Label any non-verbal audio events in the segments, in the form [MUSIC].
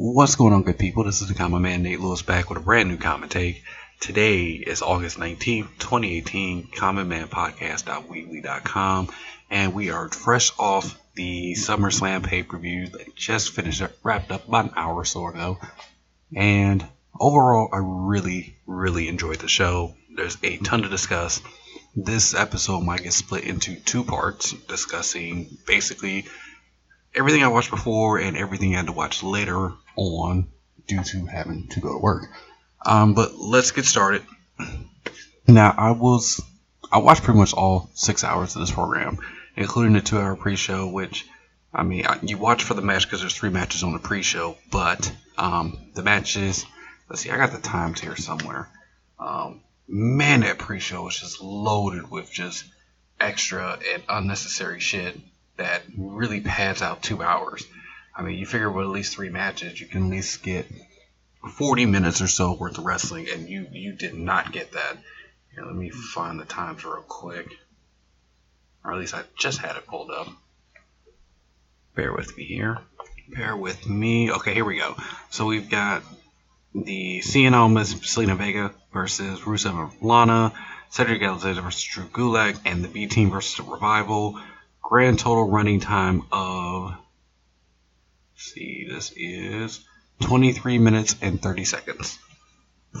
What's going on, good people? This is the Common Man Nate Lewis back with a brand new Common Take. Today is August 19th, 2018, Common Man Podcast.weebly.com, and we are fresh off the SummerSlam pay per view that just finished, wrapped up about an hour or so ago. And overall, I really, really enjoyed the show. There's a ton to discuss. This episode might get split into two parts, discussing basically everything I watched before and everything I had to watch later on due to having to go to work. Um, but let's get started. Now, I was I watched pretty much all six hours of this program, including the two-hour pre-show. Which, I mean, you watch for the match because there's three matches on the pre-show, but um, the matches. Let's see, I got the times here somewhere. Um, man, that pre-show was just loaded with just extra and unnecessary shit that really pads out two hours. I mean, you figure with at least three matches, you can at least get 40 minutes or so worth of wrestling, and you you did not get that. Here, let me find the times real quick, or at least I just had it pulled up. Bear with me here. Bear with me. Okay, here we go. So we've got the Cien Almas Zelina Vega versus Rusev and Lana, Cedric Alexander versus Drew Gulak, and the B Team versus the Revival. Grand total running time of see, this is 23 minutes and 30 seconds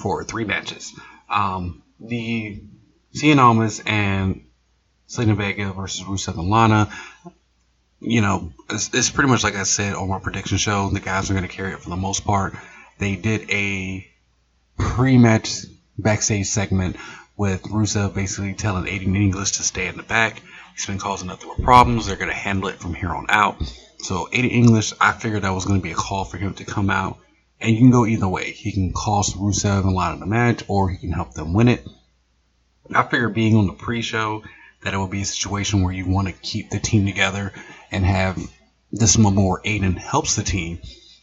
for three matches. Um, the Cien Almas and Zelina Vega versus Rusev and Lana. You know, it's, it's, pretty much like I said on my prediction show. The guys are going to carry it for the most part. They did a pre-match backstage segment with Rusev basically telling Aiden English to stay in the back. He's been causing nothing but problems. They're going to handle it from here on out. So Aiden English, I figured that was going to be a call for him to come out, and you can go either way. He can cost Rusev a lot of the match, or he can help them win it. I figured being on the pre-show that it would be a situation where you want to keep the team together and have this moment where Aiden helps the team,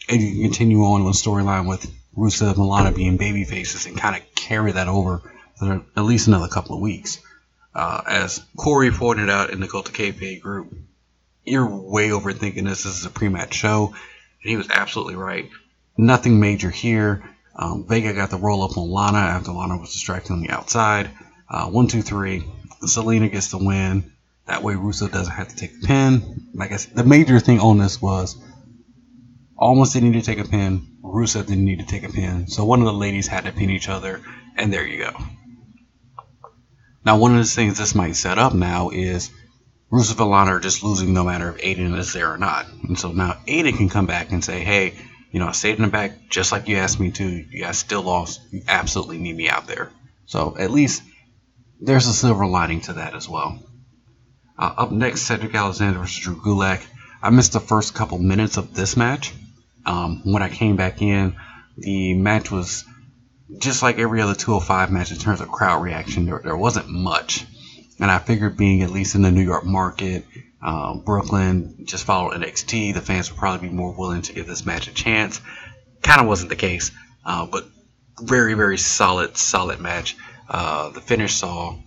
and you can continue on with storyline with Rusev and Lana being baby faces and kind of carry that over for at least another couple of weeks. Uh, as Corey pointed out in the Cult of Kayfabe group, you're way overthinking this. This is a pre-match show, and he was absolutely right. Nothing major here. Um, Vega got the roll up on Lana after Lana was distracted on the outside. Uh, one, two, three. Zelina gets the win. That way, Rusev doesn't have to take a pin. Like I said, the major thing on this was almost didn't need to take a pin. Rusev didn't need to take a pin. So one of the ladies had to pin each other, and there you go. Now, one of the things this might set up now is Rusev and are just losing no matter if Aiden is there or not. And so now Aiden can come back and say, hey, you know, I stayed in the back just like you asked me to. You guys still lost. You absolutely need me out there. So at least there's a silver lining to that as well. Uh, up next, Cedric Alexander versus Drew Gulak. I missed the first couple minutes of this match. Um, when I came back in, the match was just like every other 205 match in terms of crowd reaction, there, there wasn't much. And I figured being at least in the New York market, um, Brooklyn, just follow NXT, the fans would probably be more willing to give this match a chance. Kind of wasn't the case, uh, but very, very solid, solid match. Uh, the finish saw,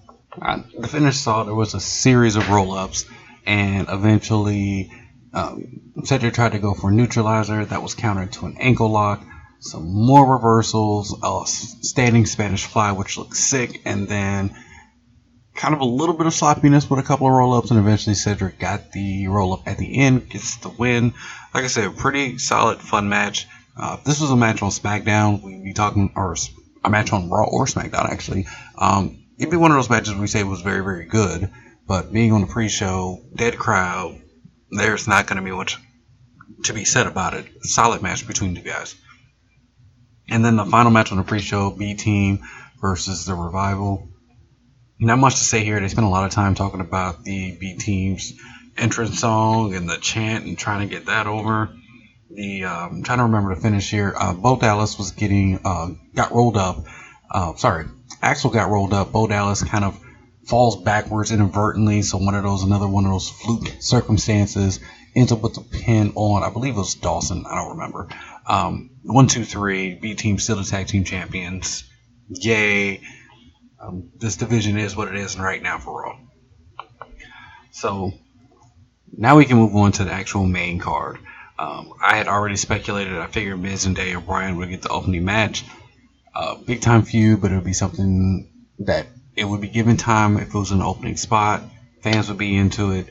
uh, the finish saw there was a series of roll ups, and eventually um, Cedric tried to go for a neutralizer that was countered to an ankle lock some more reversals, a standing Spanish fly, which looks sick, and then kind of a little bit of sloppiness with a couple of roll ups, and eventually Cedric got the roll up at the end, gets the win. Like I said, a pretty solid, fun match. Uh, this was a match on SmackDown, we'd be talking, or a match on Raw or SmackDown actually. Um, it'd be one of those matches we say was very, very good, but being on the pre show, dead crowd, there's not going to be much to be said about it. Solid match between the guys. And then the final match on the pre-show, B Team versus the Revival. Not much to say here. They spent a lot of time talking about the B Team's entrance song and the chant and trying to get that over. The um, I'm trying to remember the finish here. Uh, Bo Dallas was getting uh, got rolled up. Uh, sorry, Axel got rolled up. Bo Dallas kind of falls backwards inadvertently. So one of those, another one of those fluke circumstances, ends up with the pin on. I believe it was Dawson. I don't remember. Um, one, two, three. B team still the tag team champions. Yay! Um, this division is what it is right now for Raw. So now we can move on to the actual main card. Um, I had already speculated. I figured Miz and Daniel Bryan would get the opening match. Uh, big time feud, but it would be something that it would be given time if it was an opening spot. Fans would be into it.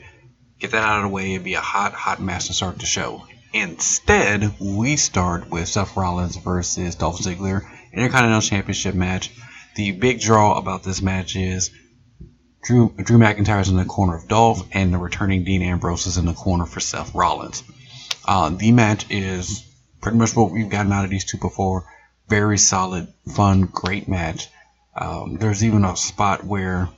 Get that out of the way. It'd be a hot, hot match to start the show. Instead, we start with Seth Rollins versus Dolph Ziggler Intercontinental Championship match. The big draw about this match is Drew Drew McIntyre's in the corner of Dolph, and the returning Dean Ambrose is in the corner for Seth Rollins. Uh, the match is pretty much what we've gotten out of these two before. Very solid, fun, great match. Um, there's even a spot where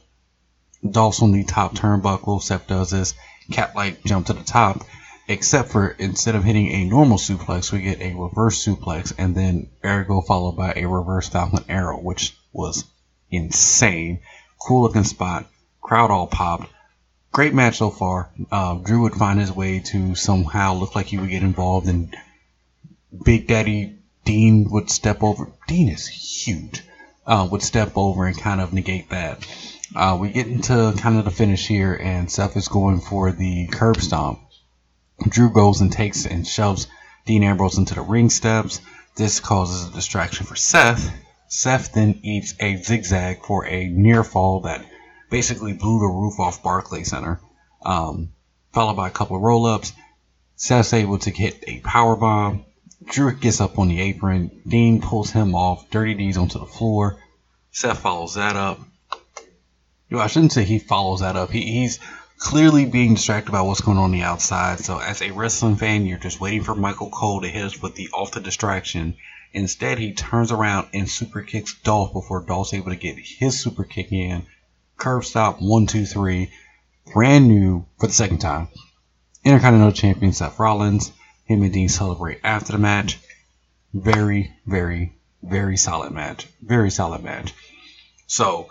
Dolph's on the top turnbuckle. Seth does this cat like jump to the top, except for instead of hitting a normal suplex, we get a reverse suplex and then ergo followed by a reverse Falcon Arrow, which was insane. Cool looking spot. Crowd all popped. Great match so far. Uh, Drew would find his way to somehow look like he would get involved, and Big Daddy Dean would step over. Dean is huge. Uh, would step over and kind of negate that. Uh, we get into kind of the finish here, and Seth is going for the curb stomp. Drew goes and takes and shoves Dean Ambrose into the ring steps. This causes a distraction for Seth. Seth then eats a zigzag for a near fall that basically blew the roof off Barclay Center, um, followed by a couple of roll ups. Seth's able to hit a power bomb. Drew gets up on the apron. Dean pulls him off. Dirty Deeds onto the floor. Seth follows that up. Know, I shouldn't say he follows that up. He, he's clearly being distracted by what's going on, on the outside. So, as a wrestling fan, you're just waiting for Michael Cole to hit us with the off the distraction. Instead, he turns around and super kicks Dolph before Dolph's able to get his super kick in. Curb stomp, one, two, three. Brand new for the second time. Intercontinental Champion Seth Rollins. Him and Dean celebrate after the match. Very, very, very solid match. Very solid match. So,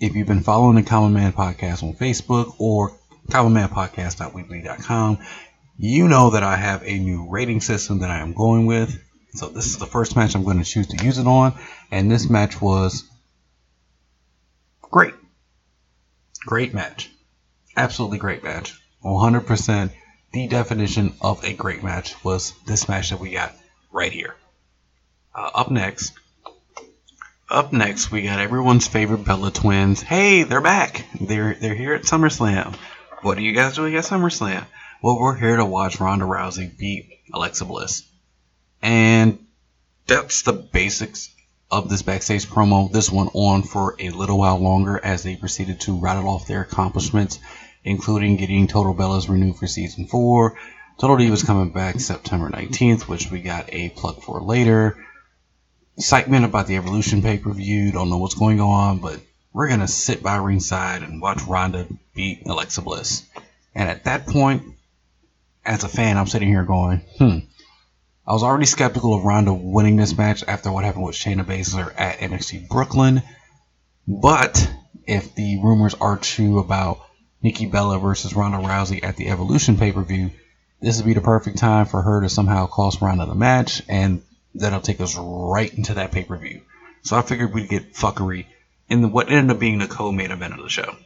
if you've been following the Common Man Podcast on Facebook or commonmanpodcast.weebly.com, you know that I have a new rating system that I am going with. So this is the first match I'm going to choose to use it on, and this match was great. Great match. Absolutely great match. 100% the definition of a great match was this match that we got right here. Uh, up next, up next, we got everyone's favorite Bella twins. Hey, they're back. They're they're here at SummerSlam. What are you guys doing at SummerSlam? Well, we're here to watch Ronda Rousey beat Alexa Bliss. And that's the basics of this backstage promo. This went on for a little while longer as they proceeded to rattle off their accomplishments, including getting Total Bellas renewed for season 4. Total Divas coming back September 19th, which we got a plug for later excitement about the Evolution pay per view. Don't know what's going on, but we're gonna sit by ringside and watch Ronda beat Alexa Bliss. And at that point, as a fan, I'm sitting here going, hmm. I was already skeptical of Ronda winning this match after what happened with Shayna Baszler at NXT Brooklyn. But if the rumors are true about Nikki Bella versus Ronda Rousey at the Evolution pay per view, this would be the perfect time for her to somehow cost Ronda the match and that'll take us right into that pay per view. So I figured we'd get fuckery in what ended up being the co-main event of the show.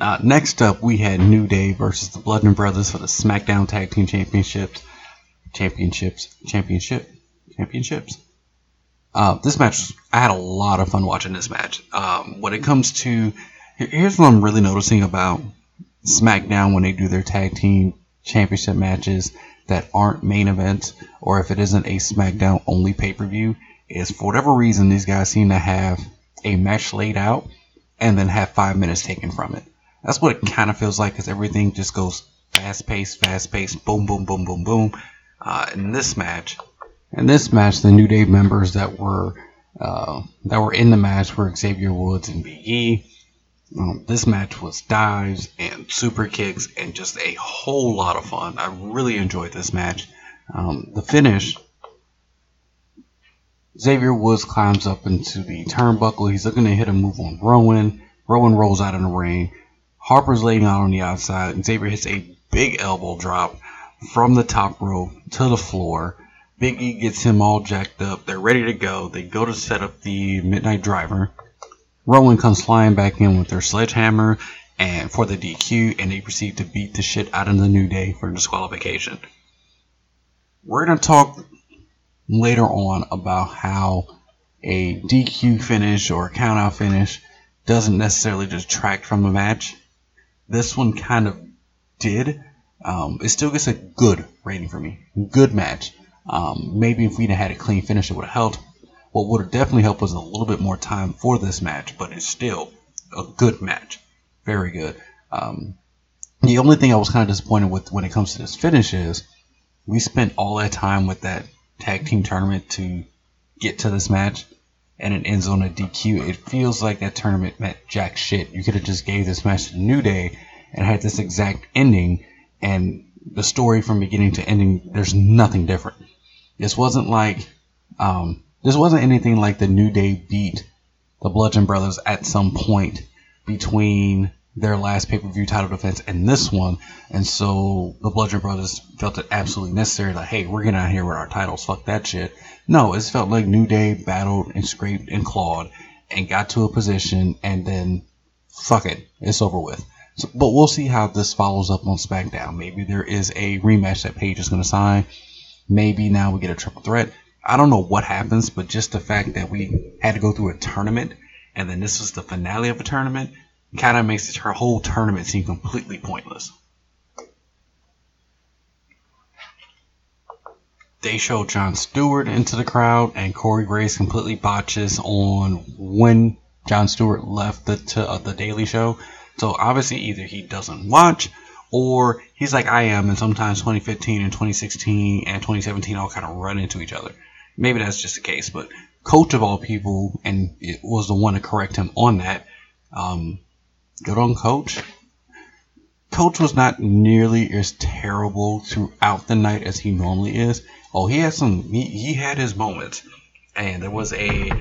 Uh, next up, we had New Day versus the Bludgeon Brothers for the SmackDown Tag Team Championships. Championships. Championship. Championships. Uh, this match, I had a lot of fun watching this match. Um, when it comes to, here's what I'm really noticing about SmackDown when they do their tag team championship matches that aren't main events or if it isn't a SmackDown only pay per view is for whatever reason these guys seem to have a match laid out and then have five minutes taken from it. That's what it kind of feels like because everything just goes fast paced, fast paced, boom, boom, boom, boom, boom. Uh, in this match, in this match, the New Day members that were uh, that were in the match were Xavier Woods and Big E. Um, this match was dives and super kicks and just a whole lot of fun. I really enjoyed this match. Um, the finish, Xavier Woods climbs up into the turnbuckle. He's looking to hit a move on Rowan. Rowan rolls out in the ring. Harper's laying out on the outside. And Xavier hits a big elbow drop from the top rope to the floor. Big E gets him all jacked up. They're ready to go. They go to set up the Midnight Driver. Rowan comes flying back in with their sledgehammer and for the DQ, and they proceed to beat the shit out of the New Day for disqualification. we're to talk later on about how a DQ finish or a countout finish doesn't necessarily detract from the match. This one kind of did. Um, it still gets a good rating for me. Good match. Um, maybe if we'd had a clean finish, it would have helped. What would have definitely helped was a little bit more time for this match, but it's still a good match. Very good. Um, the only thing I was kind of disappointed with when it comes to this finish is we spent all that time with that tag team tournament to get to this match, and it ends on a DQ. It feels like that tournament meant jack shit. You could have just gave this match to New Day and had this exact ending, and the story from beginning to ending, there's nothing different. This wasn't like, um, this wasn't anything like the New Day beat the Bludgeon Brothers at some point between their last pay per view title defense and this one. And so the Bludgeon Brothers felt it absolutely necessary, like, hey, we're getting out here with our titles. Fuck that shit. No, it felt like New Day battled and scraped and clawed and got to a position and then fuck it, it's over with. So, but we'll see how this follows up on SmackDown. Maybe there is a rematch that Paige is going to sign. Maybe now we get a triple threat. I don't know what happens, but just the fact that we had to go through a tournament and then this was the finale of a tournament kind of makes her whole tournament seem completely pointless. They show Jon Stewart into the crowd, and Corey Graves completely botches on when Jon Stewart left the to, uh, the Daily Show. So obviously, either he doesn't watch, or he's like I am, and sometimes 2015 and 2016 and 2017 all kind of run into each other. Maybe that's just the case, but Coach of all people, and it was the one to correct him on that. Um, good on Coach. Coach was not nearly as terrible throughout the night as he normally is. Oh, he had some. He, he had his moments, and there was a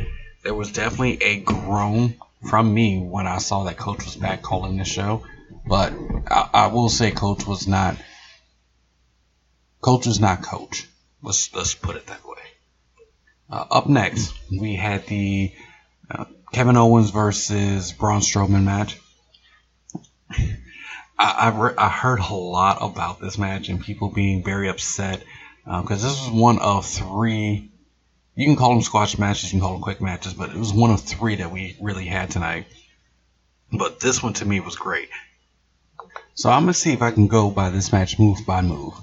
there was definitely a groan from me when I saw that Coach was back calling the show. But I, I will say, Coach was not. Coach was not Coach. Let's let's put it that way. Uh, up next, we had the uh, Kevin Owens versus Braun Strowman match. I, I, re- I, heard a lot about this match and people being very upset because um, this was one of three. You can call them squash matches, you can call them quick matches, but it was one of three that we really had tonight. But this one to me was great. So I'm gonna see if I can go by this match move by move.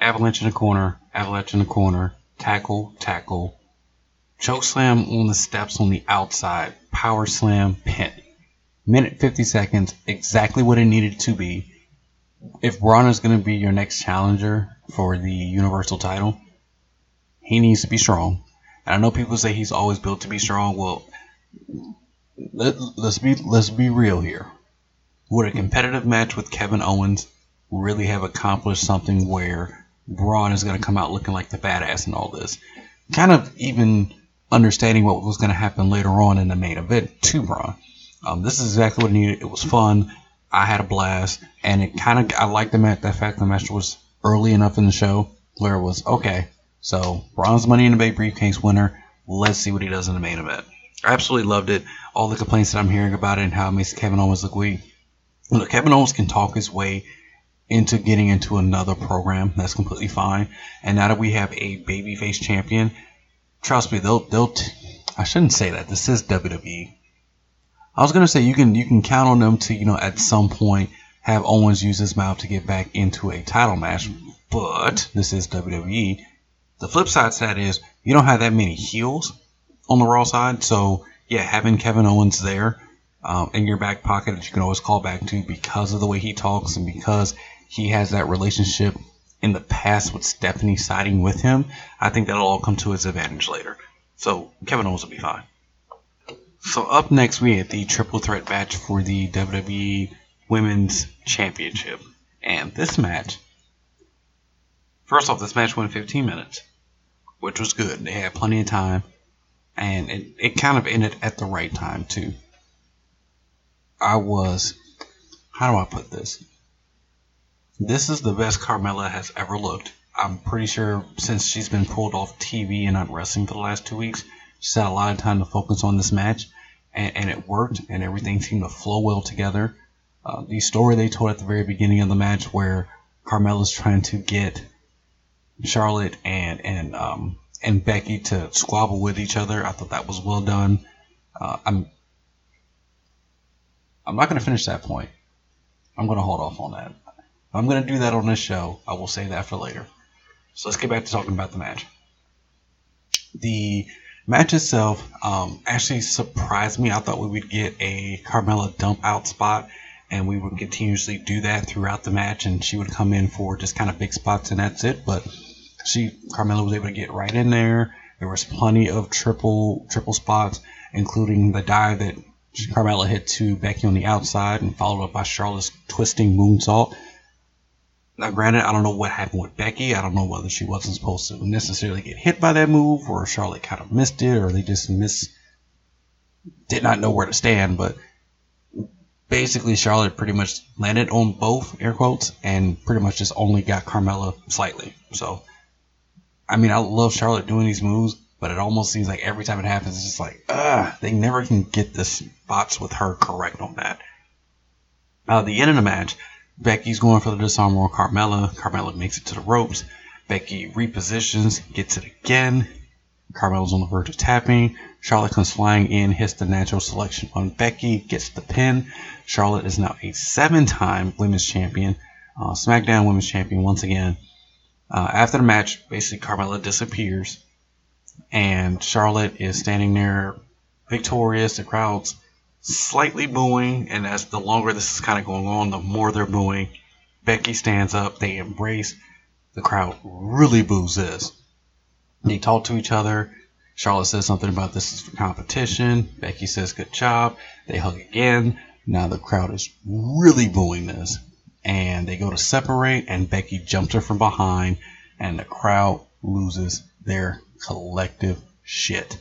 Avalanche in the corner, avalanche in the corner, tackle, tackle, choke slam on the steps on the outside, power slam, pin minute 50 seconds, exactly what it needed to be. If Braun is going to be your next challenger for the Universal title, he needs to be strong. And I know people say he's always built to be strong. Well, let, us be let's be real here. Would a competitive match with Kevin Owens really have accomplished something where Braun is going to come out looking like the badass and all this? Kind of even understanding what was going to happen later on in the main event to Braun. Um, this is exactly what I needed. It was fun. I had a blast, and it kind of I liked the match. The fact the match was early enough in the show where it was okay. So Braun's Money in the Bank briefcase winner. Let's see what he does in the main event. I absolutely loved it. All the complaints that I'm hearing about it and how it makes Kevin Owens look weak. Look, Kevin Owens can talk his way into getting into another program. That's completely fine. And now that we have a babyface champion, trust me, they'll they'll. T- I shouldn't say that. This is WWE. I was gonna say you can you can count on them to you know at some point have Owens use his mouth to get back into a title match, but this is WWE. The flip side to that is you don't have that many heels on the Raw side, so yeah, having Kevin Owens there um, in your back pocket that you can always call back to because of the way he talks and because he has that relationship in the past with Stephanie siding with him, I think that'll all come to his advantage later. So Kevin Owens will be fine. So up next we had the triple threat match for the WWE Women's Championship. And this match First off, this match went 15 minutes, which was good. They had plenty of time, and it, it kind of ended at the right time, too. I was, how do I put this? This is the best Carmella has ever looked. I'm pretty sure since she's been pulled off TV and not wrestling for the last two weeks, she's had a lot of time to focus on this match and, and it worked, and everything seemed to flow well together. Uh, the story they told at the very beginning of the match, where Carmella's trying to get Charlotte and and um, and Becky to squabble with each other. I thought that was well done. Uh, I'm I'm not going to finish that point. I'm going to hold off on that. I'm going to do that on this show, I will say that for later. So let's get back to talking about the match. The match itself um, actually surprised me. I thought we would get a Carmella dump out spot, and we would continuously do that throughout the match, and she would come in for just kind of big spots, and that's it. But she Carmella was able to get right in there. There was plenty of triple triple spots, including the dive that Carmella hit to Becky on the outside and followed up by Charlotte's twisting moonsault. Now, granted, I don't know what happened with Becky. I don't know whether she wasn't supposed to necessarily get hit by that move, or Charlotte kind of missed it, or they just miss did not know where to stand. But basically, Charlotte pretty much landed on both air quotes and pretty much just only got Carmella slightly. So, I mean, I love Charlotte doing these moves, but it almost seems like every time it happens, it's just like, ah, they never can get the spots with her correct on that. Uh, the end of the match Becky's going for the disarm on Carmella. Carmella makes it to the ropes. Becky repositions, gets it again. Carmella's on the verge of tapping. Charlotte comes flying in, hits the natural selection on Becky, gets the pin. Charlotte is now a seven time women's champion, uh, SmackDown women's champion once again. Uh, after the match, basically Carmella disappears, and Charlotte is standing there victorious. The crowd's slightly booing, and as the longer this is kind of going on, the more they're booing. Becky stands up, they embrace. The crowd really boos this. They talk to each other. Charlotte says something about this is for competition. Becky says good job. They hug again. Now the crowd is really booing this. And they go to separate, and Becky jumps her from behind, and the crowd loses their collective shit.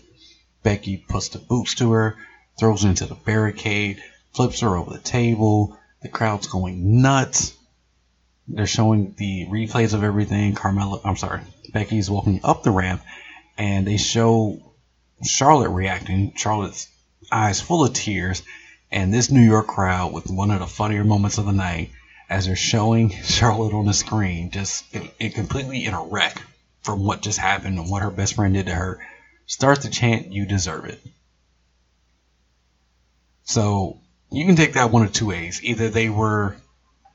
Becky puts the boots to her throws into the barricade, flips her over the table. The crowd's going nuts. They're showing the replays of everything. Carmella, I'm sorry, Becky's walking up the ramp, and they show Charlotte reacting. Charlotte's eyes full of tears, and this New York crowd with one of the funnier moments of the night as they're showing [LAUGHS] Charlotte on the screen, just it, it completely in a wreck from what just happened and what her best friend did to her, starts to chant, "You deserve it." So you can take that one of two ways. Either they were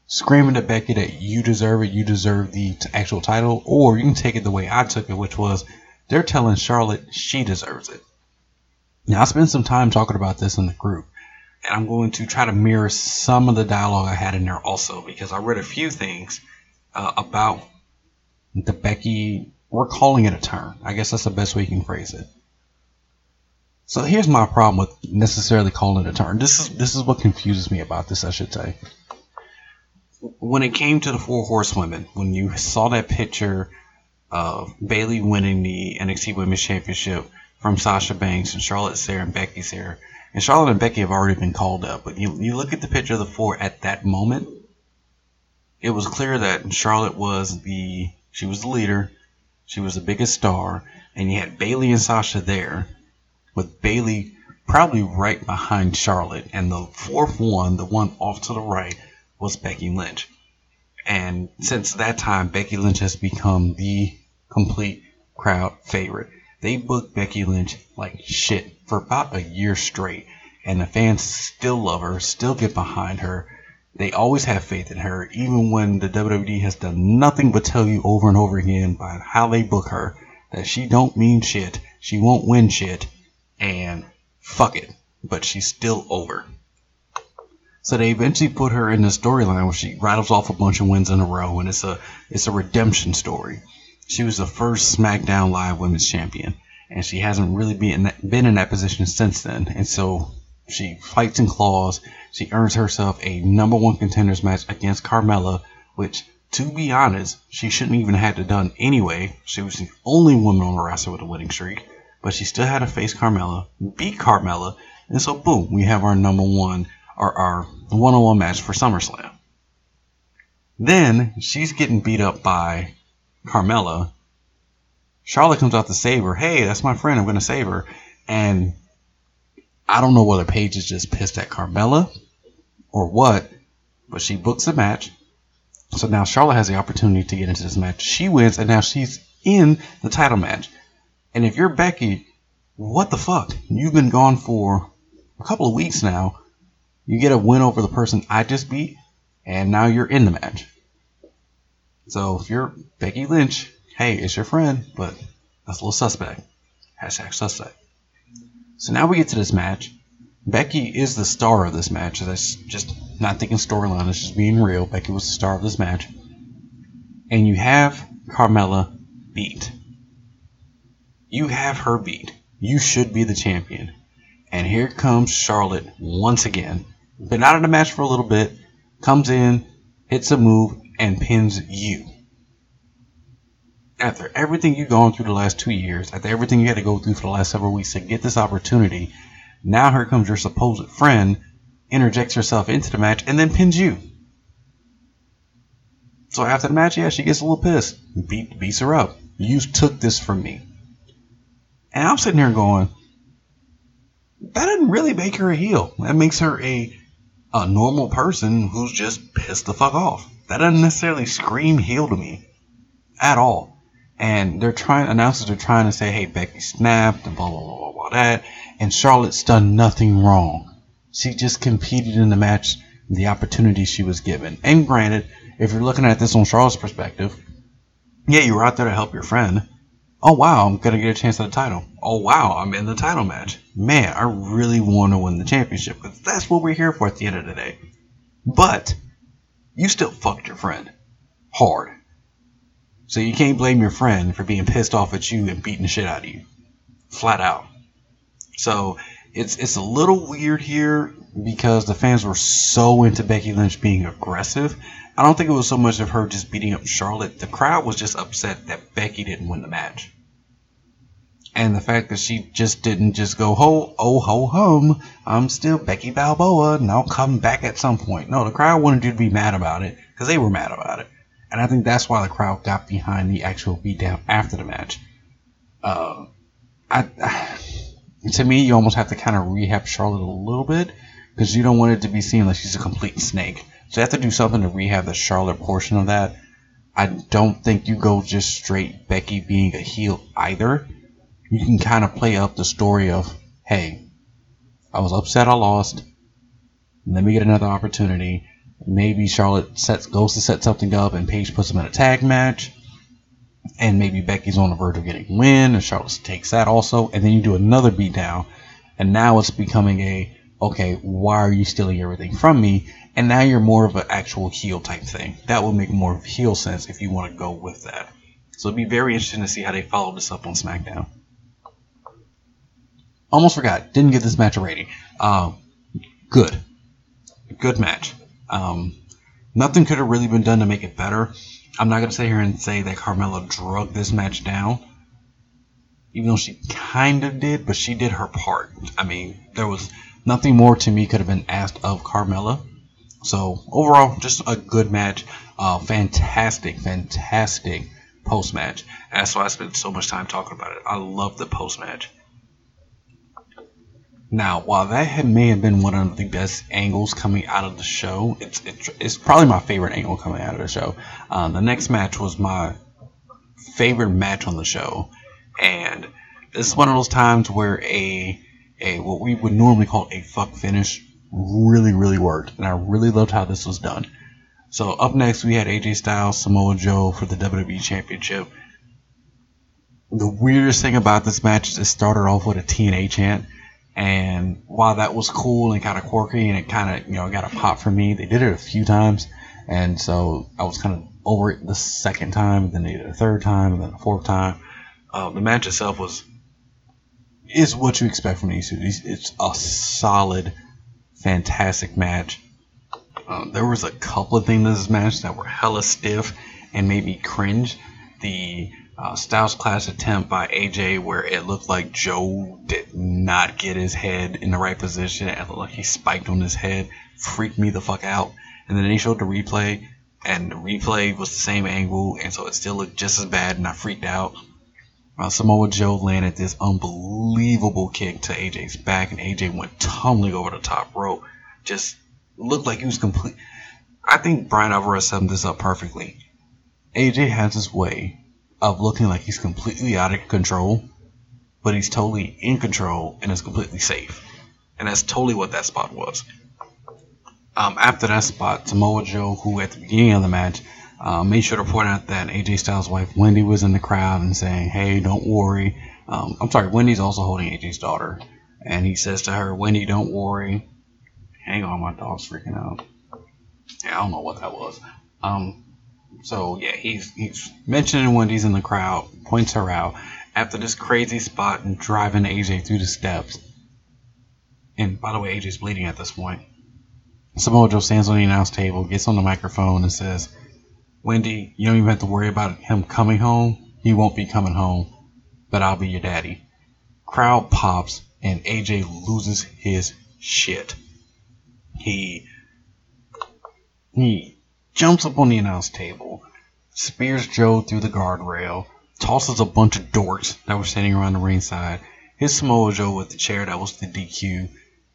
screaming to Becky that you deserve it, you deserve the t- actual title, or you can take it the way I took it, which was they're telling Charlotte she deserves it. Now, I spent some time talking about this in the group, and I'm going to try to mirror some of the dialogue I had in there also, because I read a few things uh, about the Becky, we're calling it a turn. I guess that's the best way you can phrase it. So here's my problem with necessarily calling it a turn. This is this is what confuses me about this, I should say. When it came to the four horsewomen, when you saw that picture of Bayley winning the NXT Women's Championship from Sasha Banks and Charlotte Sarah and Becky Sarah, and Charlotte and Becky have already been called up, but you you look at the picture of the four at that moment, it was clear that Charlotte was the she was the leader, she was the biggest star, and you had Bayley and Sasha there with Bayley probably right behind Charlotte. And the fourth one, the one off to the right, was Becky Lynch. And since that time, Becky Lynch has become the complete crowd favorite. They booked Becky Lynch like shit for about a year straight. And the fans still love her, still get behind her. They always have faith in her, even when the WWE has done nothing but tell you over and over again by how they book her that she don't mean shit, she won't win shit, and fuck it. But she's still over. So they eventually put her in the storyline where she rattles off a bunch of wins in a row, and it's a it's a redemption story. She was the first SmackDown Live Women's Champion, and she hasn't really been in that, been in that position since then. And so she fights and claws. She earns herself a number one contenders match against Carmella, which, to be honest, she shouldn't even have to done anyway. She was the only woman on the roster with a winning streak but she still had to face Carmella, beat Carmella, and so boom, we have our number one, our, our one-on-one match for SummerSlam. Then she's getting beat up by Carmella. Charlotte comes out to save her. Hey, that's my friend. I'm going to save her. And I don't know whether Paige is just pissed at Carmella or what, but she books a match. So now Charlotte has the opportunity to get into this match. She wins, and now she's in the title match. And if you're Becky, what the fuck? You've been gone for a couple of weeks now. You get a win over the person I just beat, and now you're in the match. So if you're Becky Lynch, hey, it's your friend, but that's a little suspect. Hashtag suspect. So now we get to this match. Becky is the star of this match. That's just not thinking storyline. It's just being real. Becky was the star of this match. And you have Carmella beat. You have her beat. You should be the champion. And here comes Charlotte once again. Been out of the match for a little bit. Comes in, hits a move, and pins you. After everything you've gone through the last two years, after everything you had to go through for the last several weeks to get this opportunity, now here comes your supposed friend, interjects herself into the match, and then pins you. So after the match, yeah, she gets a little pissed. Beat, beats her up. You took this from me. And I'm sitting here going, that doesn't really make her a heel. That makes her a a normal person who's just pissed the fuck off. That doesn't necessarily scream heel to me at all. And they're trying announcers are trying to say, hey, Becky snapped and blah blah blah blah blah that and Charlotte's done nothing wrong. She just competed in the match, the opportunity she was given. And granted, if you're looking at this on Charlotte's perspective, yeah, you were out there to help your friend. Oh wow, I'm gonna get a chance at the title. Oh wow, I'm in the title match. Man, I really want to win the championship because that's what we're here for at the end of the day. But you still fucked your friend hard. So you can't blame your friend for being pissed off at you and beating the shit out of you. Flat out. So it's it's a little weird here because the fans were so into Becky Lynch being aggressive. I don't think it was so much of her just beating up Charlotte. The crowd was just upset that Becky didn't win the match. And the fact that she just didn't just go ho oh ho hum, I'm still Becky Balboa and I'll come back at some point. No, the crowd wanted you to be mad about it because they were mad about it, and I think that's why the crowd got behind the actual beatdown after the match. Uh, I, I [SIGHS] to me, you almost have to kind of rehab Charlotte a little bit because you don't want it to be seen like she's a complete snake. So you have to do something to rehab the Charlotte portion of that. I don't think you go just straight Becky being a heel either. You can kind of play up the story of, hey, I was upset I lost. Let me get another opportunity. Maybe Charlotte sets goes to set something up and Paige puts them in a tag match and maybe Becky's on the verge of getting win, and Charlotte takes that also, and then you do another beatdown, and now it's becoming a okay, why are you stealing everything from me? And now you're more of an actual heel type thing. That would make more heel sense if you want to go with that. So it'd be very interesting to see how they follow this up on SmackDown. Almost forgot, didn't give this match a rating. Um, good, good match. Um, nothing could have really been done to make it better. I'm not gonna sit here and say that Carmella drug this match down, even though she kind of did, but she did her part. I mean, there was nothing more to me could have been asked of Carmella. So overall, just a good match. Uh, fantastic, fantastic post match. That's why I spent so much time talking about it. I love the post match. Now, while that had, may have been one of the best angles coming out of the show, it's it's, it's probably my favorite angle coming out of the show. Um, the next match was my favorite match on the show, and this is one of those times where a a what we would normally call a fuck finish really really worked, and I really loved how this was done. So up next we had AJ Styles Samoa Joe for the WWE Championship. The weirdest thing about this match is it started off with a TNA chant and while that was cool and kind of quirky and it kind of, you know, got a pop for me, they did it a few times. And so I was kind of over it the second time, and then they did it a third time, and then a fourth time. Uh, the match itself was is what you expect from these two. It's a solid, fantastic match. Um, there was a couple of things in this match that were hella stiff and made me cringe. The uh, Styles Clash attempt by AJ where it looked like Joe did not get his head in the right position and looked like he spiked on his head freaked me the fuck out. And then they showed the replay and the replay was the same angle and so it still looked just as bad and I freaked out. Uh, Samoa Joe landed this unbelievable kick to AJ's back and AJ went tumbling over the top rope. Just looked like he was complete. I think Bryan Alvarez summed this up perfectly. AJ has his way of looking like he's completely out of control, but he's totally in control and is completely safe. And that's totally what that spot was. Um, after that spot, Samoa Joe, who at the beginning of the match uh, made sure to point out that AJ Styles' wife Wendy was in the crowd and saying, "Hey, don't worry." Um, I'm sorry, Wendy's also holding AJ's daughter, and he says to her, "Wendy, don't worry." Hang on, my dog's freaking out. Yeah, I don't know what that was. Um, so yeah, he's he's mentioning Wendy's in the crowd, points her out after this crazy spot and driving AJ through the steps. And by the way, AJ's bleeding at this point. Samoa Joe stands on the announce table, gets on the microphone, and says, Wendy, you don't even have to worry about him coming home. He won't be coming home, but I'll be your daddy. Crowd pops, and AJ loses his shit. He he jumps up on the announce table, spears Joe through the guardrail, tosses a bunch of dorks that were standing around the ringside, hits Samoa Joe with the chair that was the DQ.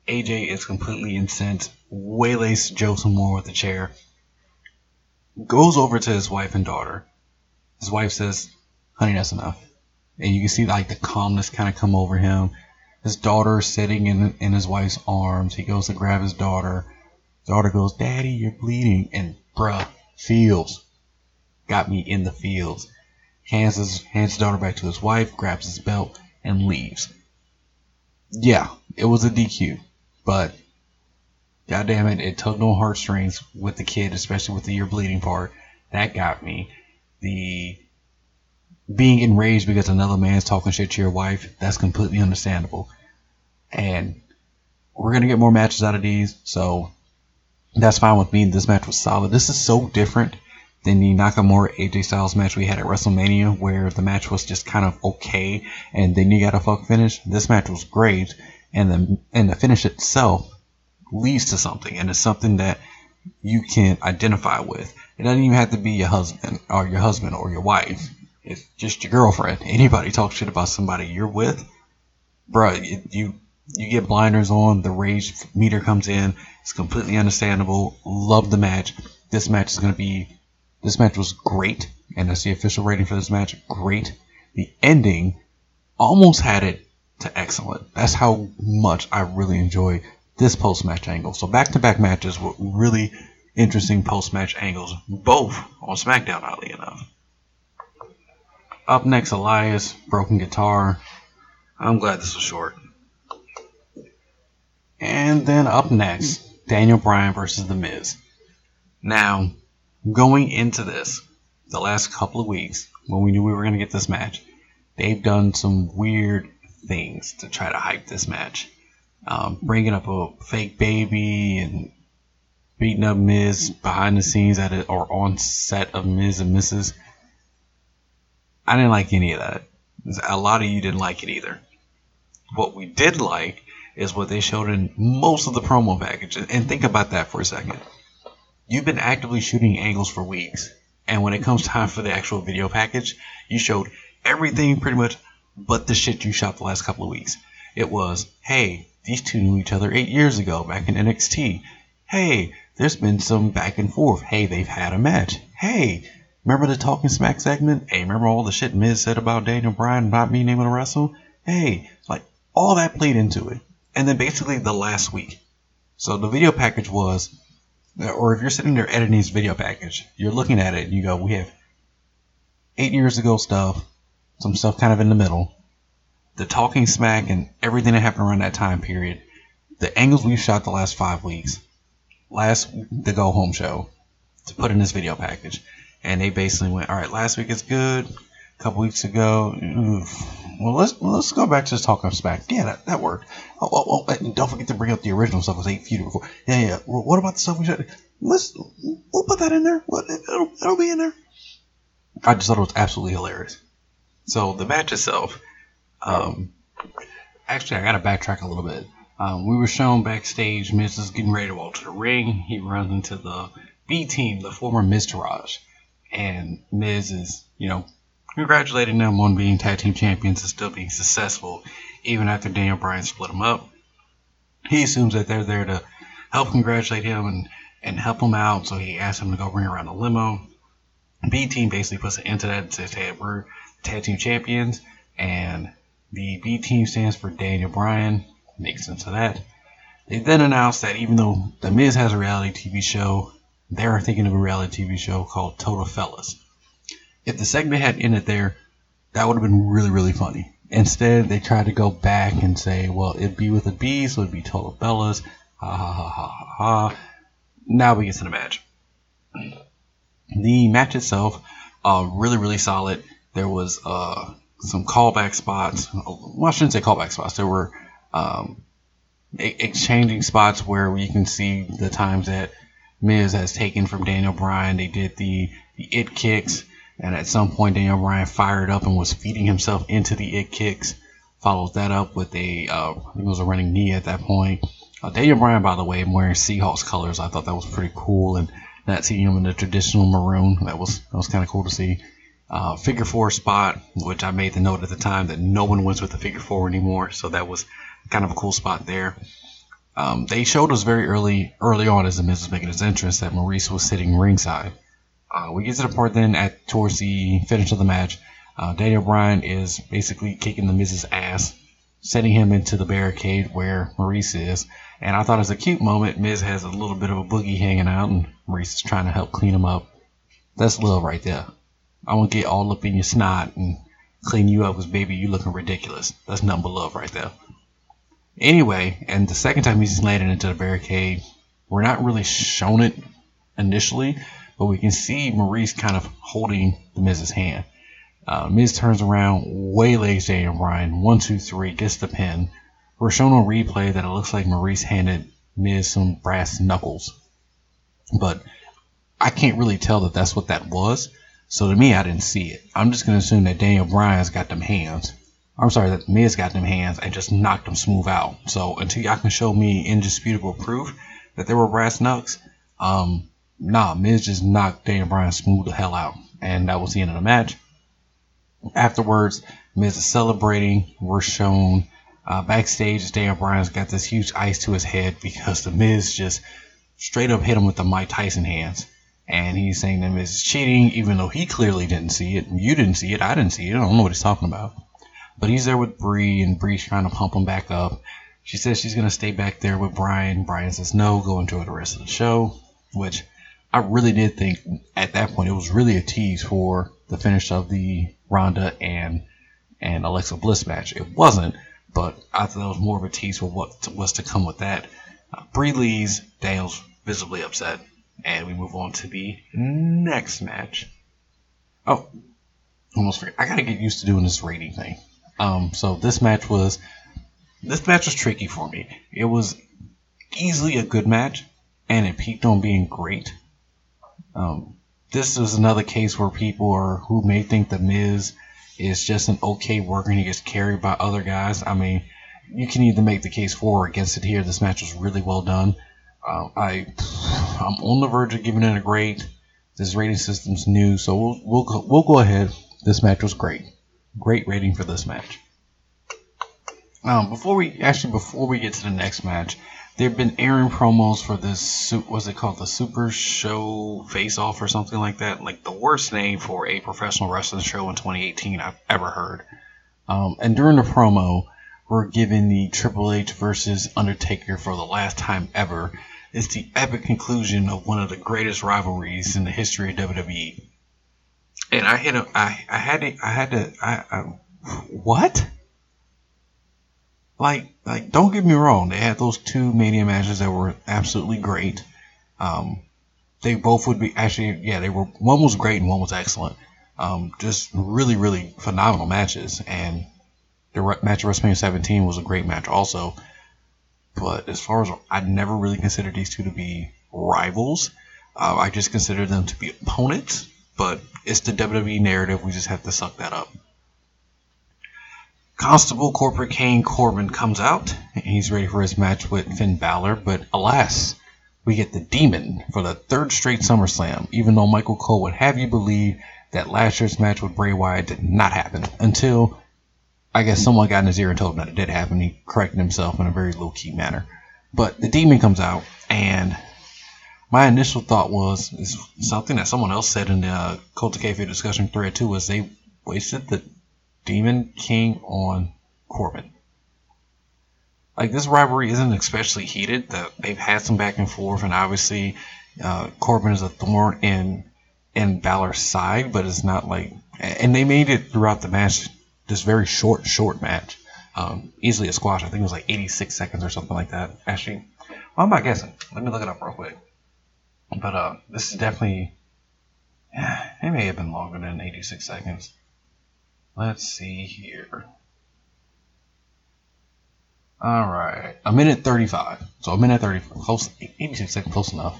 AJ is completely incensed, waylays Joe some more with the chair, goes over to his wife and daughter. His wife says, Honey, that's enough. And you can see like the calmness kind of come over him. His daughter sitting in in his wife's arms. He goes to grab his daughter. Daughter goes, Daddy, you're bleeding. And bruh, feels. Got me in the fields. Hands his hands his daughter back to his wife, grabs his belt, and leaves. Yeah, it was a DQ. But God damn it, it tugged on heartstrings with the kid, especially with the ear bleeding part. That got me. The being enraged because another man's talking shit to your wife, that's completely understandable. And we're gonna get more matches out of these, so that's fine with me. This match was solid. This is so different than the Nakamura AJ Styles match we had at WrestleMania, where the match was just kind of okay, and then you got a fuck finish. This match was great, and the and the finish itself leads to something, and it's something that you can identify with. It doesn't even have to be your husband or your husband or your wife. It's just your girlfriend. [LAUGHS] Anybody talk shit about somebody you're with, bro. You you get blinders on. The rage meter comes in. It's completely understandable. Love the match. This match is gonna be. This match was great, and that's the official rating for this match. Great. The ending almost had it to excellent. That's how much I really enjoy this post match angle. So back to back matches with really interesting post match angles, both on SmackDown, oddly enough. Up next, Elias, Broken Guitar. I'm glad this was short. And then up next, Daniel Bryan versus The Miz. Now, going into this, the last couple of weeks, when we knew we were going to get this match, they've done some weird things to try to hype this match um, bringing up a fake baby and beating up Miz behind the scenes at it or on set of Miz and Mrs. I didn't like any of that. A lot of you didn't like it either. What we did like is what they showed in most of the promo packages. And think about that for a second. You've been actively shooting angles for weeks, and when it comes time for the actual video package, you showed everything pretty much but the shit you shot the last couple of weeks. It was, hey, these two knew each other eight years ago back in NXT. Hey, there's been some back and forth. Hey, they've had a match. Hey, remember the Talking Smack segment? Hey, remember all the shit Miz said about Daniel Bryan not being able to wrestle? Hey, like all that played into it. And then basically the last week. So the video package was, or if you're sitting there editing this video package, you're looking at it and you go, we have eight years ago stuff, some stuff kind of in the middle, the talking smack and everything that happened around that time period, the angles we've shot the last five weeks, last the go home show, to put in this video package, and they basically went, all right, last week is good, a couple weeks ago, well let's let's go back to the talking smack. Yeah, that, that worked. Oh, oh, oh, don't forget to bring up the original stuff with eight feet before. Yeah, yeah. Well, what about the stuff we shot? Let's we'll put that in there. What it'll, it'll be in there. I just thought it was absolutely hilarious. So the match itself um, actually, I got to backtrack a little bit. Um, we were shown backstage. Miz is getting ready to walk to the ring. He runs into the B team, the former Miztourage, and Miz is, you know, congratulating them on being tag team champions and still being successful, even after Daniel Bryan split them up. He assumes that they're there to help congratulate him and and help him out. So he asks him to go bring around a limo. B team basically puts an end to that and says, hey, we're tag team champions. And the B team stands for Daniel Bryan. Makes sense of that. They then announced that even though The Miz has a reality TV show, they're thinking of a reality TV show called Total Fellas. If the segment had ended there, that would have been really, really funny. Instead, they tried to go back and say, well, it'd be with a B, so it'd be Total Fellas. Ha ha ha ha ha ha. Now we get to the match. The match itself, uh, really, really solid. There was uh, some callback spots. Well, I shouldn't say callback spots. There were um, exchanging spots where you can see the times that Miz has taken from Daniel Bryan. They did the, the it kicks, and at some point Daniel Bryan fired up and was feeding himself into the it kicks. Follows that up with a uh, I think it was a running knee at that point. Uh, Daniel Bryan, by the way, wearing Seahawks colors. I thought that was pretty cool, and not seeing him in the traditional maroon. That was that was kind of cool to see. Uh, figure four spot, which I made the note at the time that no one wins with the figure four anymore, so that was kind of a cool spot there. Um, they showed us very early, early on as the Miz was making his entrance that Maryse was sitting ringside. Uh, we get to the part then at towards the finish of the match. Uh, Daniel Bryan is basically kicking the Miz's ass, sending him into the barricade where Maryse is. And I thought it was a cute moment. Miz has a little bit of a boogie hanging out, and Maryse is trying to help clean him up. That's love right there. I won't get all up in your snot and clean you up because, baby, you looking ridiculous. That's nothing love right there. Anyway, and the second time he's landed into the barricade, we're not really shown it initially, but we can see Maryse kind of holding the Miz's hand. Uh, Miz turns around, waylays Daniel Bryan, one, two, three, gets the pin. We're shown on replay that it looks like Maryse handed Miz some brass knuckles, but I can't really tell that that's what that was. So to me, I didn't see it. I'm just gonna assume that Daniel Bryan's got them hands. I'm sorry that Miz got them hands and just knocked them smooth out. So until y'all can show me indisputable proof that there were brass knucks, um, nah, Miz just knocked Daniel Bryan smooth the hell out, and that was the end of the match. Afterwards, Miz is celebrating. We're shown uh, backstage. Daniel Bryan's got this huge ice to his head because the Miz just straight up hit him with the Mike Tyson hands. And he's saying that is cheating, even though he clearly didn't see it. You didn't see it. I didn't see it. I don't know what he's talking about. But he's there with Brie, and Brie's trying to pump him back up. She says she's to stay back there with Bryan. Bryan says no, go enjoy the rest of the show, which I really did think at that point it was really a tease for the finish of the Ronda and and Alexa Bliss match. It wasn't, but I thought it was more of a tease for what was to come with that. Uh, Brie leaves, Daniel's visibly upset, and we move on to the next match. Oh, almost forgot. I gotta get used to doing this rating thing. Um, so this match was this match was tricky for me. It was easily a good match, and it peaked on being great. Um, this is another case where people are who may think the Miz is just an okay worker and he gets carried by other guys. I mean, you can either make the case for or against it here. This match was really well done. Uh, I I'm on the verge of giving it a grade. This rating system's new, so we'll we'll go, we'll go ahead. This match was great. Great rating for this match. Um, before we actually before we get to the next match, there have been airing promos for this. What's it called? The Super Show Face Off or something like that. Like the worst name for a professional wrestling show in 2018 I've ever heard. Um, and during the promo, we're given the Triple H versus Undertaker for the last time ever. It's the epic conclusion of one of the greatest rivalries in the history of WWE and I hit a, I, I had to, I had to, I, I, what? Like, like, don't get me wrong. They had those two Mania matches that were absolutely great. Um, they both would be actually, yeah, they were. One was great and one was excellent. Um, just really, really phenomenal matches. And the match of WrestleMania 17 was a great match also. But as far as I never really considered these two to be rivals, uh, I just considered them to be opponents but it's the WWE narrative. We just have to suck that up. Constable Corporate Kane Corbin comes out. He's ready for his match with Finn Balor, but alas, we get the Demon for the third straight SummerSlam, even though Michael Cole would have you believe that last year's match with Bray Wyatt did not happen until I guess someone got in his ear and told him that it did happen. He corrected himself in a very low key manner. But the Demon comes out, and my initial thought was something that someone else said in the uh, Cult of Kayfabe discussion thread too was they wasted the Demon King on Corbin. Like this rivalry isn't especially heated. That they've had some back and forth, and obviously uh, Corbin is a thorn in in Balor's side, but it's not like. And they made it throughout the match, this very short, short match, um, easily a squash. I think it was like 86 seconds or something like that. Actually, well, I'm not guessing. Let me look it up real quick. But uh, this is definitely. Yeah, [SIGHS] it may have been longer than 86 seconds. Let's see here. All right, a minute 35. So a minute 30, close, 86 seconds, close enough.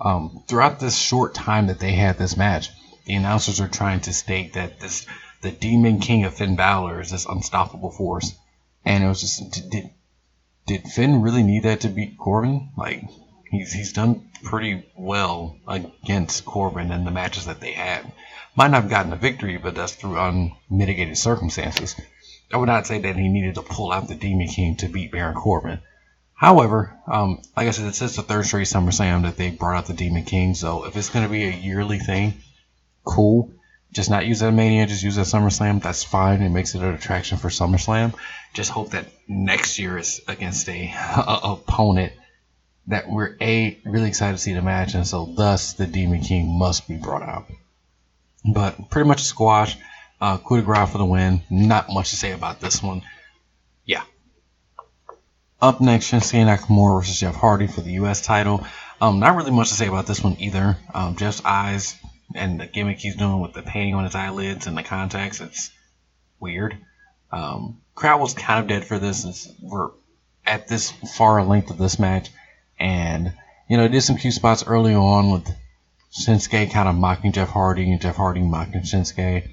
Um, throughout this short time that they had this match, the announcers are trying to state that this the Demon King of Finn Balor is this unstoppable force, and it was just did did Finn really need that to beat Corbin? Like he's he's done pretty well against Corbin in the matches that they had. Might not have gotten a victory, but that's through unmitigated circumstances. I would not say that he needed to pull out the Demon King to beat Baron Corbin. However, um, like I said, it's just the third straight SummerSlam that they brought out the Demon King. So if it's going to be a yearly thing, cool. Just not use that Mania, just use that SummerSlam. That's fine. It makes it an attraction for SummerSlam. Just hope that next year is against a, [LAUGHS] a opponent that we're a really excited to see the match, and so thus the Demon King must be brought out. But pretty much squash. Uh, coup de grace for the win. Not much to say about this one. Yeah. Up next, Shinsuke Nakamura versus Jeff Hardy for the U.S. title. Um, not really much to say about this one either. Um, Jeff's eyes and the gimmick he's doing with the painting on his eyelids and the contacts, it's weird. Um, crowd was kind of dead for this. We're at this far a length of this match, and you know, did some cute spots early on with Shinsuke kind of mocking Jeff Hardy and Jeff Hardy mocking Shinsuke.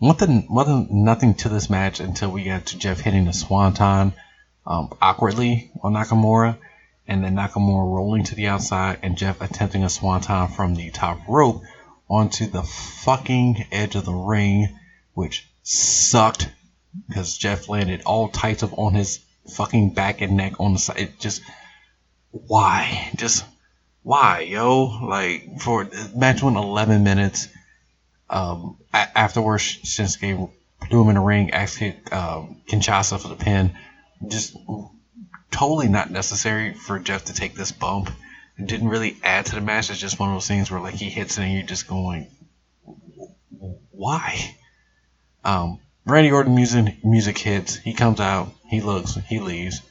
Nothing, wasn't nothing to this match until we got to Jeff hitting the swanton um, awkwardly on Nakamura, and then Nakamura rolling to the outside and Jeff attempting a swanton from the top rope onto the fucking edge of the ring, which sucked because Jeff landed all tight up on his fucking back and neck on the side. It just why? Just why, yo? Like for match went 11 minutes. Um, a- afterwards, Shinsuke threw him in the ring, asked um, Kinshasa for the pin. Just totally not necessary for Jeff to take this bump. Didn't really add to the match. It's just one of those things where like he hits it and you're just going, why? Um, Randy Orton music music hits. He comes out. He looks. He leaves.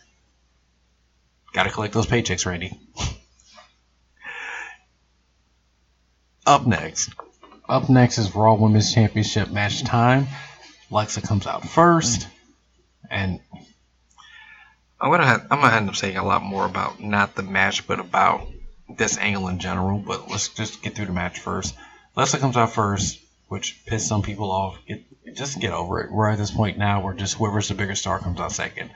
Got to collect those paychecks, Randy. [LAUGHS] Up next. Up next is Raw Women's Championship match time. Alexa comes out first, and I'm gonna have, I'm gonna end up saying a lot more about not the match, but about this angle in general. But let's just get through the match first. Alexa comes out first, which pissed some people off. Just get over it. We're at this point now where just whoever's the bigger star comes out second.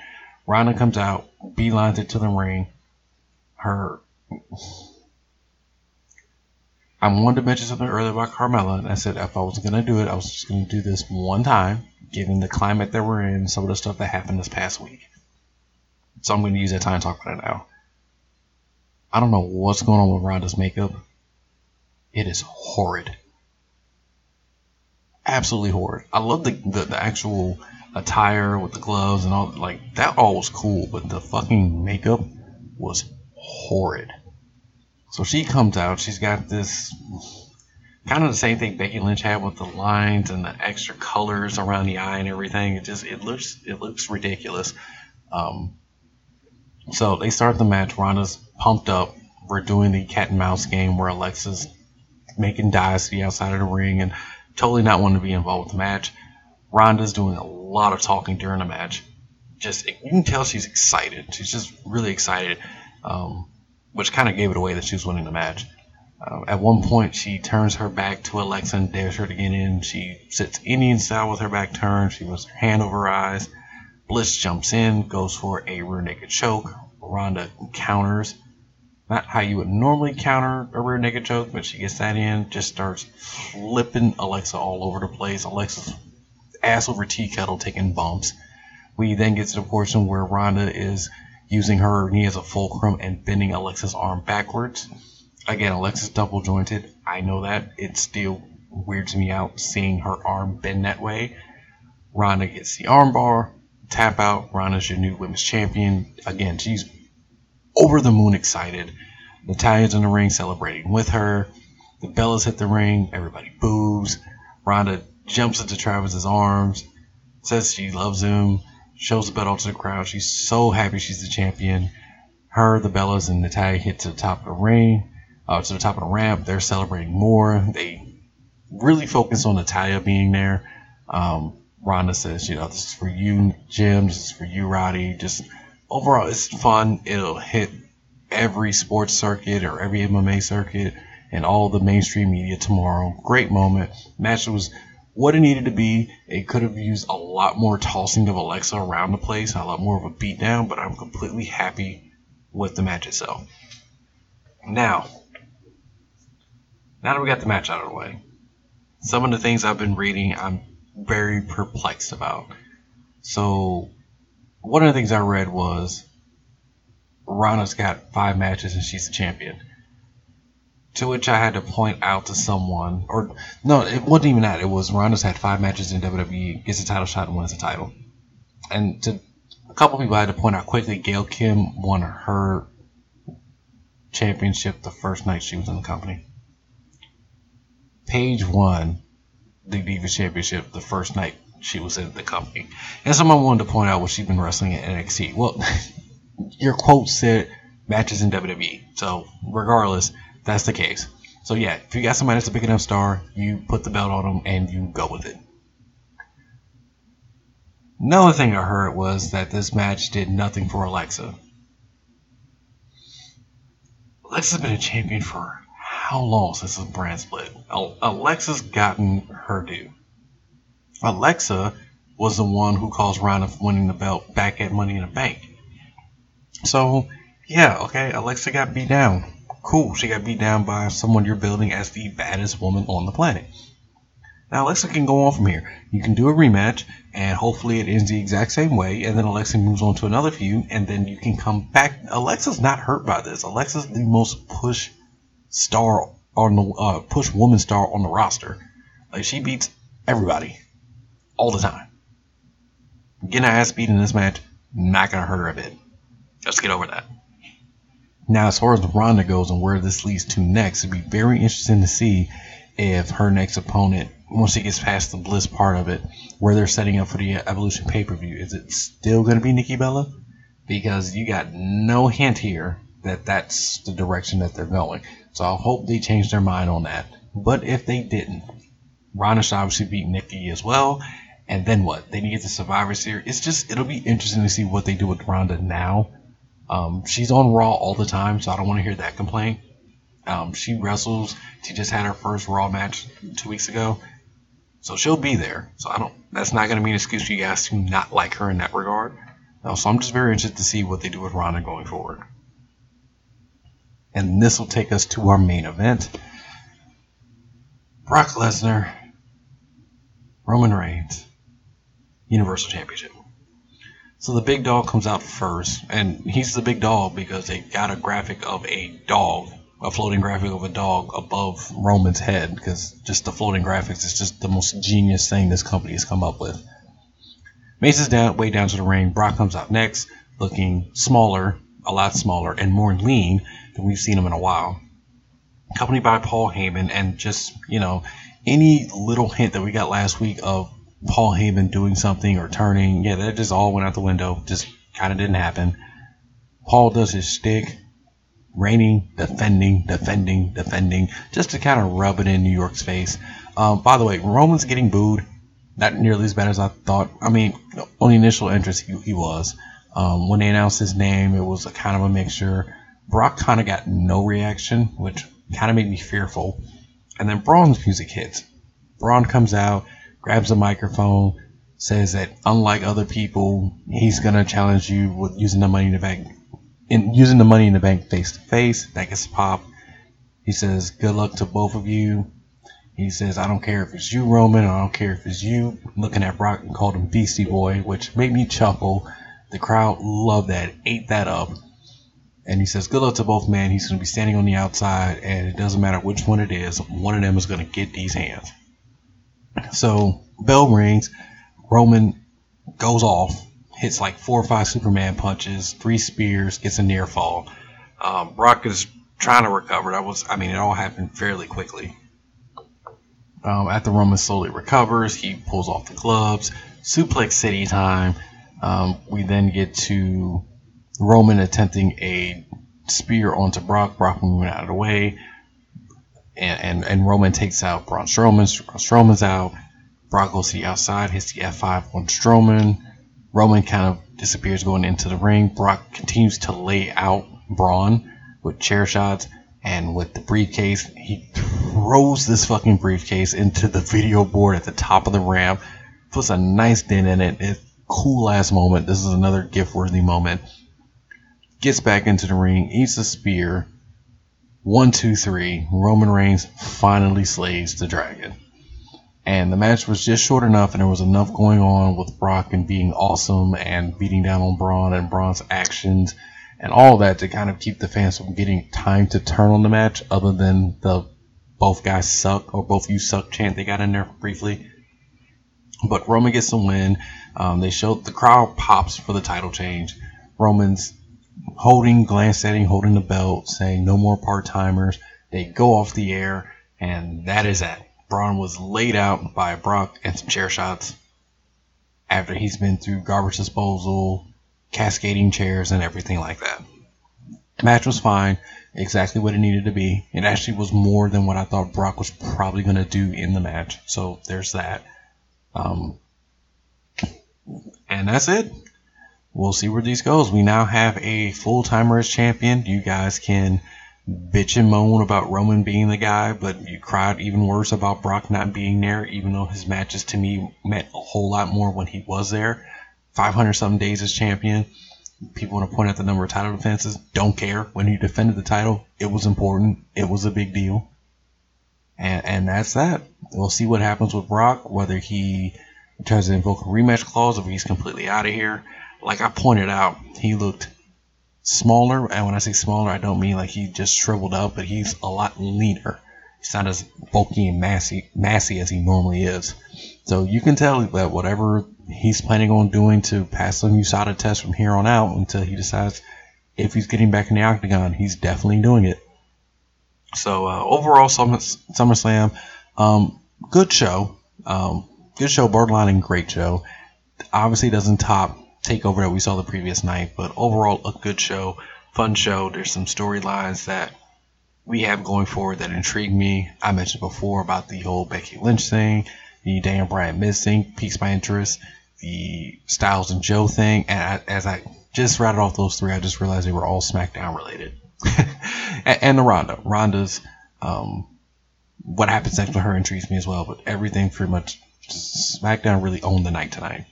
Ronda comes out, beelines it to the ring. Her I wanted to mention something earlier about Carmella, and I said if I was going to do it, I was just going to do this one time, given the climate that we're in, some of the stuff that happened this past week. So I'm going to use that time to talk about it now. I don't know what's going on with Ronda's makeup. It is horrid. Absolutely horrid. I love the, the, the actual attire with the gloves and all. Like, that all was cool, but the fucking makeup was horrid. So she comes out. She's got this kind of the same thing Becky Lynch had with the lines and the extra colors around the eye and everything. It just it looks it looks ridiculous. Um, so they start the match. Ronda's pumped up. We're doing the cat and mouse game where Alexa's making dives to the outside of the ring and totally not wanting to be involved with the match. Ronda's doing a lot of talking during the match. Just you can tell she's excited. She's just really excited. Um, which kind of gave it away that she was winning the match. Uh, at one point, she turns her back to Alexa and dares her to get in. She sits Indian style with her back turned. She puts her hand over her eyes. Bliss jumps in, goes for a rear naked choke. Ronda counters. Not how you would normally counter a rear naked choke, but she gets that in, just starts flipping Alexa all over the place. Alexa's ass over tea kettle taking bumps. We then get to the portion where Ronda is using her knee as a fulcrum and bending Alexa's arm backwards. Again, Alexa's double jointed. I know that. It still weirds me out seeing her arm bend that way. Ronda gets the armbar, tap out. Ronda's your new women's champion. Again, she's over the moon excited. Natalya's in the ring celebrating with her. The Bellas hit the ring. Everybody boos. Ronda jumps into Travis's arms, says she loves him, shows the belt to the crowd. She's so happy she's the champion. Her, the Bellas, and Natalya hit to the top of the ring, uh, to the top of the ramp. They're celebrating more. They really focus on Natalya being there. Um, Ronda says, you know, this is for you, Jim. This is for you, Roddy. Just overall, it's fun. It'll hit every sports circuit or every MMA circuit and all the mainstream media tomorrow. Great moment. Match was what it needed to be. It could have used a lot more tossing of Alexa around the place, a lot more of a beatdown, but I'm completely happy with the match itself. Now, now that we got the match out of the way, some of the things I've been reading, I'm very perplexed about. So, one of the things I read was Ronda's got five matches and she's the champion. To which I had to point out to someone, or no, it wasn't even that. It was Ronda's had five matches in WWE, gets a title shot, and wins the title. And to a couple people, I had to point out quickly. Gail Kim won her championship the first night she was in the company. Paige won the Divas Championship the first night she was in the company. And someone wanted to point out what she's been wrestling at NXT. Well, [LAUGHS] your quote said matches in WWE. So regardless, that's the case. So yeah, if you got somebody that's a big enough star, you put the belt on them and you go with it. Another thing I heard was that this match did nothing for Alexa. Alexa's been a champion for how long since the brand split? Alexa's gotten her due. Alexa was the one who caused Ronda winning the belt back at Money in the Bank. So, yeah, okay, Alexa got beat down. Cool, she got beat down by someone you're building as the baddest woman on the planet. Now Alexa can go on from here. You can do a rematch, and hopefully it ends the exact same way, and then Alexa moves on to another feud, and then you can come back. Alexa's not hurt by this. Alexa's the most push star on the uh, push woman star on the roster. Like she beats everybody all the time. Getting her ass beat in this match, not gonna hurt her a bit. Let's get over that. Now, as far as Ronda goes and where this leads to next, it'd be very interesting to see if her next opponent, once she gets past the Bliss part of it, where they're setting up for the Evolution pay per view, is it still going to be Nikki Bella? Because you got no hint here that that's the direction that they're going. So I hope they change their mind on that. But if they didn't, Ronda should obviously beat Nikki as well. And then what? They need get the Survivor Series. It's just it'll be interesting to see what they do with Ronda now um, she's on Raw all the time, so I don't want to hear that complaint. Um, she wrestles. She just had her first Raw match two weeks ago, so she'll be there. So I don't. That's not going to be an excuse for you guys to not like her in that regard. Uh, so I'm just very interested to see what they do with Ronda going forward. And this will take us to our main event: Brock Lesnar, Roman Reigns, Universal Championship. So the big dog comes out first, and he's the big dog because they got a graphic of a dog, a floating graphic of a dog above Roman's head, because just the floating graphics is just the most genius thing this company has come up with. Mace is down, way down to the ring. Brock comes out next, looking smaller, a lot smaller, and more lean than we've seen him in a while. Accompanied by Paul Heyman, and just, you know, any little hint that we got last week of Paul Heyman doing something or turning. Yeah, that just all went out the window. Just kind of didn't happen. Paul does his stick, reigning, defending, defending, defending, just to kind of rub it in New York's face. Um, by the way, Roman's getting booed. Not nearly as bad as I thought. I mean, on the initial entrance, he, he was. Um, when they announced his name, it was a kind of a mixture. Brock kind of got no reaction, which kind of made me fearful. And then Braun's music hits. Braun comes out grabs a microphone, says that unlike other people, he's gonna challenge you with using the money in the bank, in using the money in the bank face to face. That gets pop. He says, "Good luck to both of you." He says, "I don't care if it's you, Roman, I don't care if it's you." Looking at Brock and called him Beastie Boy, which made me chuckle. The crowd loved that, ate that up. and he says, "Good luck to both men." He's going to be standing on the outside, and it doesn't matter which one it is. One of them is going to get these hands. So bell rings. Roman goes off, hits like four or five Superman punches, three spears, gets a near fall. Um, Brock is trying to recover. That was, I mean, it all happened fairly quickly. Um, after Roman slowly recovers, he pulls off the gloves. Suplex City time. Um, we then get to Roman attempting a spear onto Brock. Brock moving out of the way. And, and, and Roman takes out Braun Strowman. Strowman's out. Brock goes to the outside, hits the F5 on Strowman. Roman kind of disappears going into the ring. Brock continues to lay out Braun with chair shots and with the briefcase. He throws this fucking briefcase into the video board at the top of the ramp, puts a nice dent in it. It's cool ass moment. This is another gift worthy moment. Gets back into the ring, eats a spear. One, two, three. Roman Reigns finally slays the dragon. And the match was just short enough, and there was enough going on with Brock and being awesome and beating down on Braun and Braun's actions and all that to kind of keep the fans from getting time to turn on the match, other than the both guys suck or both you suck chant they got in there briefly. But Roman gets the win. Um, they showed the crowd pops for the title change. Roman's holding, glance setting, holding the belt, saying no more part timers. They go off the air, and that is that. Braun was laid out by Brock and some chair shots after he's been through garbage disposal, cascading chairs, and everything like that. Match was fine, exactly what it needed to be. It actually was more than what I thought Brock was probably going to do in the match. So there's that. Um, and that's it. We'll see where these goes. We now have a full timer as champion. You guys can bitch and moan about Roman being the guy, but you cried even worse about Brock not being there, even though his matches to me meant a whole lot more when he was there. 500 something days as champion. People want to point out the number of title defenses. Don't care. When he defended the title, it was important. It was a big deal. And, and that's that. We'll see what happens with Brock, whether he tries to invoke a rematch clause or if he's completely out of here. Like I pointed out, he looked smaller, and when I say smaller, I don't mean like he just shriveled up, but he's a lot leaner. He's not as bulky and massy, massy as he normally is. So you can tell that whatever he's planning on doing to pass the USADA test from here on out until he decides if he's getting back in the octagon, he's definitely doing it. So uh, overall, Summer, SummerSlam, um, good show, um, good show, borderline and great show. Obviously, doesn't top takeover that we saw the previous night, but overall a good show, fun show. There's some storylines that we have going forward that intrigue me. I mentioned before about the whole Becky Lynch thing, the Dan Bryan Miz thing piques my interest, the Styles and Joe thing, and I, as I just rattled off those three, I just realized they were all SmackDown related. [LAUGHS] and, and, the Ronda, Ronda's um, what happens next with her intrigues me as well, but everything pretty much SmackDown really owned the night tonight.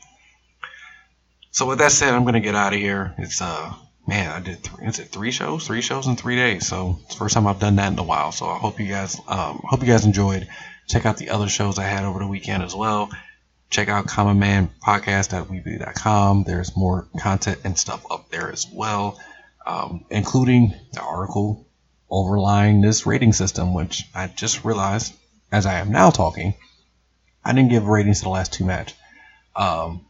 So with that said, I'm gonna get out of here. It's uh man, I did three, is it three shows? Three shows in three days. So it's first time I've done that in a while. So I hope you guys um hope you guys enjoyed. Check out the other shows I had over the weekend as well. Check out Common Man Podcast at Weebly.com. There's more content and stuff up there as well, um, including the article overlying this rating system, which I just realized as I am now talking, I didn't give ratings to the last two matches. Um,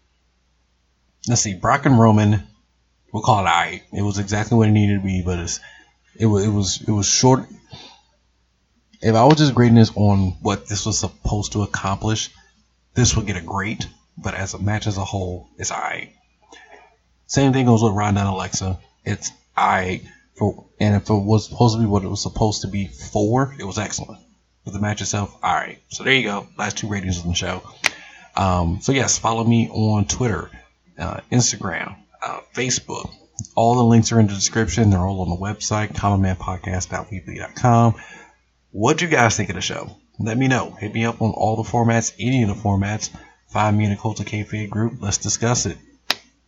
let's see, Brock and Roman, we'll call it I. It was exactly what it needed to be, but it's, it was it was it was short. If I was just grading this on what this was supposed to accomplish, this would get a great. But as a match as a whole, it's I. Same thing goes with Ronda and Alexa. It's I for and if it was supposed to be what it was supposed to be for, it was excellent. But the match itself, all right. So there you go. Last two ratings on the show. Um, so yes, follow me on Twitter uh, Instagram, uh, Facebook. All the links are in the description. They're all on the website, commonmanpodcast.weebly.com. What'd you guys think of the show? Let me know. Hit me up on all the formats, any of the formats. Find me in the Cult of Kayfabe group. Let's discuss it.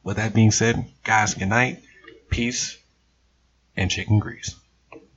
With that being said, guys, good night, peace, and chicken grease.